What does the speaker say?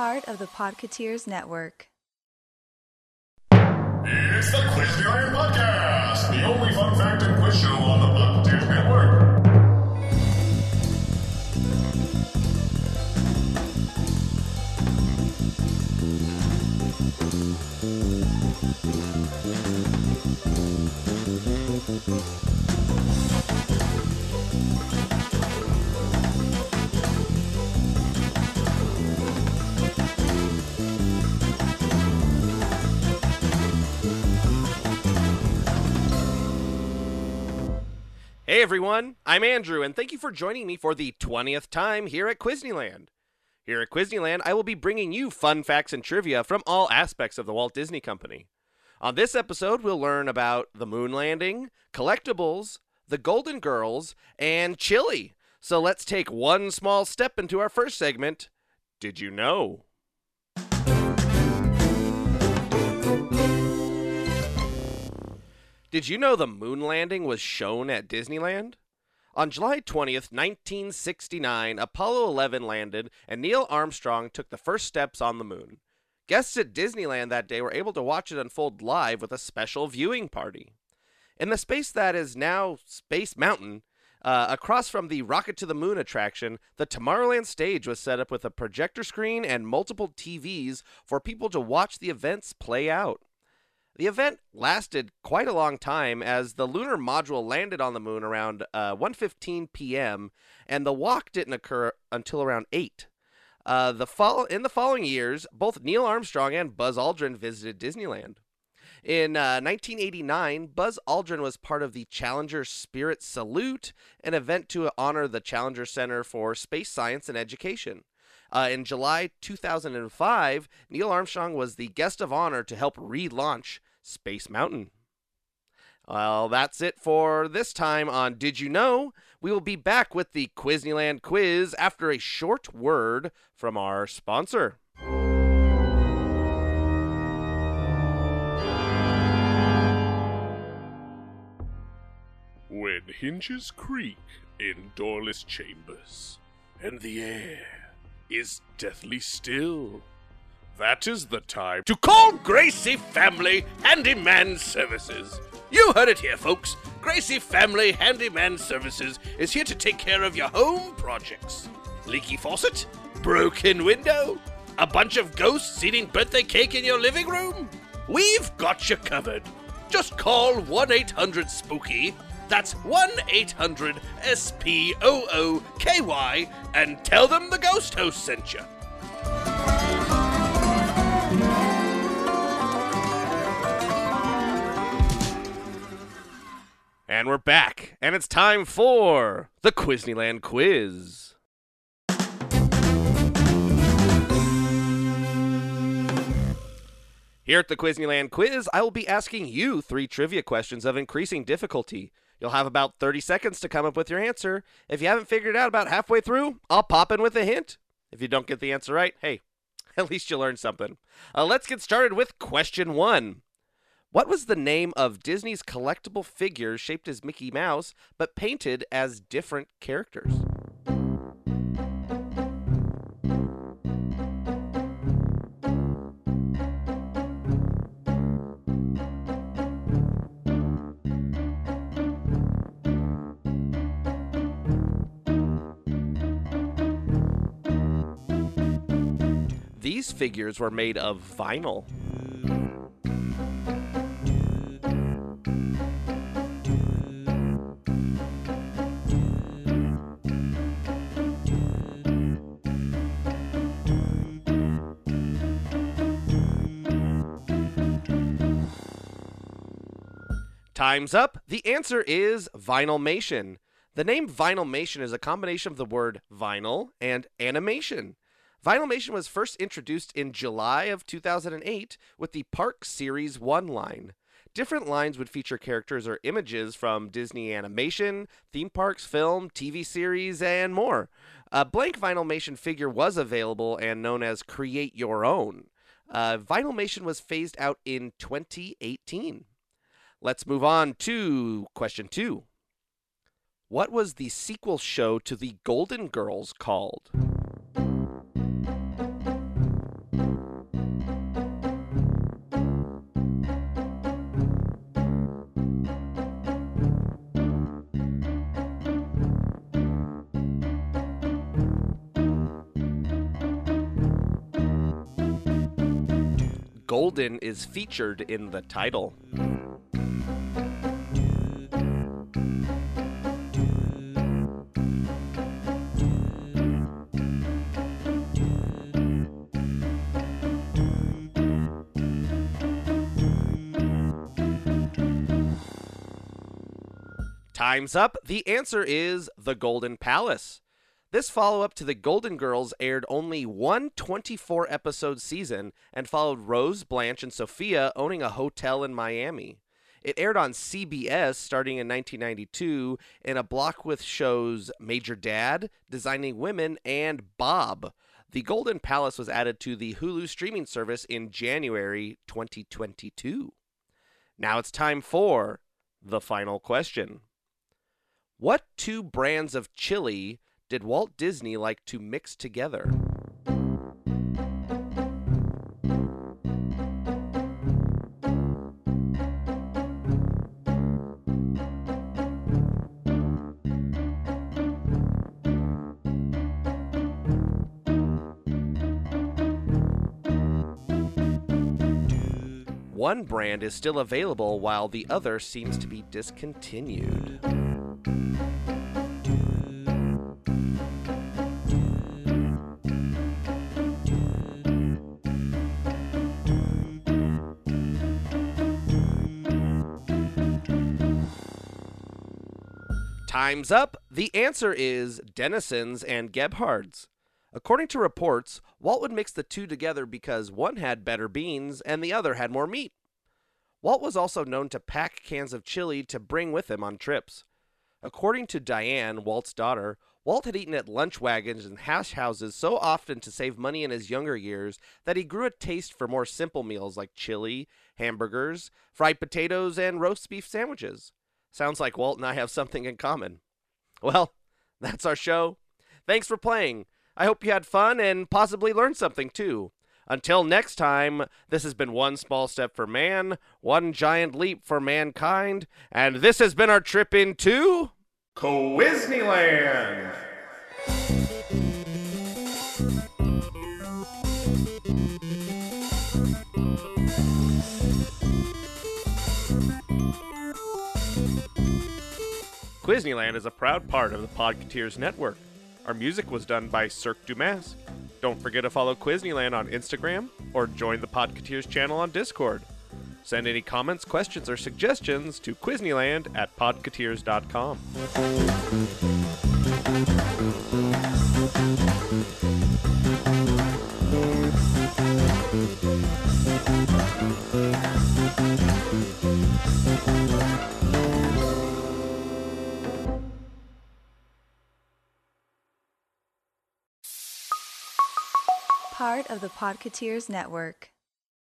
part of the Podcateers Network. It's the Quiz Quizneyland Podcast, the only fun fact and quiz show on the Podcateers Network. Hey everyone, I'm Andrew, and thank you for joining me for the 20th time here at Quizneyland. Here at Quizneyland, I will be bringing you fun facts and trivia from all aspects of the Walt Disney Company. On this episode, we'll learn about the moon landing, collectibles, the Golden Girls, and chili. So let's take one small step into our first segment. Did you know? Did you know the moon landing was shown at Disneyland? On July 20th, 1969, Apollo 11 landed and Neil Armstrong took the first steps on the moon. Guests at Disneyland that day were able to watch it unfold live with a special viewing party. In the space that is now Space Mountain, uh, across from the Rocket to the Moon attraction, the Tomorrowland stage was set up with a projector screen and multiple TVs for people to watch the events play out. The event lasted quite a long time as the lunar module landed on the moon around uh, 1:15 p.m. and the walk didn't occur until around 8. Uh, the fall in the following years, both Neil Armstrong and Buzz Aldrin visited Disneyland. In uh, 1989, Buzz Aldrin was part of the Challenger Spirit Salute, an event to honor the Challenger Center for Space Science and Education. Uh, in July 2005, Neil Armstrong was the guest of honor to help relaunch Space Mountain. Well, that's it for this time on Did You Know? We will be back with the Quizneyland quiz after a short word from our sponsor. When hinges creak in doorless chambers, and the air is deathly still, that is the time to call Gracie Family Handyman Services. You heard it here, folks. Gracie Family Handyman Services is here to take care of your home projects. Leaky faucet? Broken window? A bunch of ghosts eating birthday cake in your living room? We've got you covered. Just call 1 800 Spooky. That's 1 800 S P O O K Y and tell them the ghost host sent you. And we're back, and it's time for the Quizneyland quiz. Here at the Quizneyland quiz, I will be asking you three trivia questions of increasing difficulty. You'll have about 30 seconds to come up with your answer. If you haven't figured it out about halfway through, I'll pop in with a hint. If you don't get the answer right, hey, at least you learned something. Uh, let's get started with question one. What was the name of Disney's collectible figures shaped as Mickey Mouse but painted as different characters? These figures were made of vinyl. Time's up. The answer is Vinylmation. The name Vinylmation is a combination of the word vinyl and animation. Vinylmation was first introduced in July of 2008 with the Park Series 1 line. Different lines would feature characters or images from Disney animation, theme parks, film, TV series, and more. A blank Vinylmation figure was available and known as Create Your Own. Uh, Vinylmation was phased out in 2018. Let's move on to question two. What was the sequel show to The Golden Girls called? Golden is featured in the title. Time's up. The answer is The Golden Palace. This follow up to The Golden Girls aired only one 24 episode season and followed Rose, Blanche, and Sophia owning a hotel in Miami. It aired on CBS starting in 1992 in a block with shows Major Dad, Designing Women, and Bob. The Golden Palace was added to the Hulu streaming service in January 2022. Now it's time for the final question. What two brands of chili did Walt Disney like to mix together? One brand is still available while the other seems to be discontinued. Time's up. The answer is Dennison's and Gebhardt's. According to reports, Walt would mix the two together because one had better beans and the other had more meat. Walt was also known to pack cans of chili to bring with him on trips. According to Diane, Walt's daughter, Walt had eaten at lunch wagons and hash houses so often to save money in his younger years that he grew a taste for more simple meals like chili, hamburgers, fried potatoes, and roast beef sandwiches. Sounds like Walt and I have something in common. Well, that's our show. Thanks for playing. I hope you had fun and possibly learned something too. Until next time, this has been One Small Step for Man, One Giant Leap for Mankind, and this has been our trip into. Quizneyland! Quizneyland is a proud part of the Podcateers Network. Our music was done by Cirque du Masque. Don't forget to follow Quizneyland on Instagram or join the Podcateers channel on Discord. Send any comments, questions, or suggestions to Quizneyland at podcateers.com. Part of the Podcateers Network.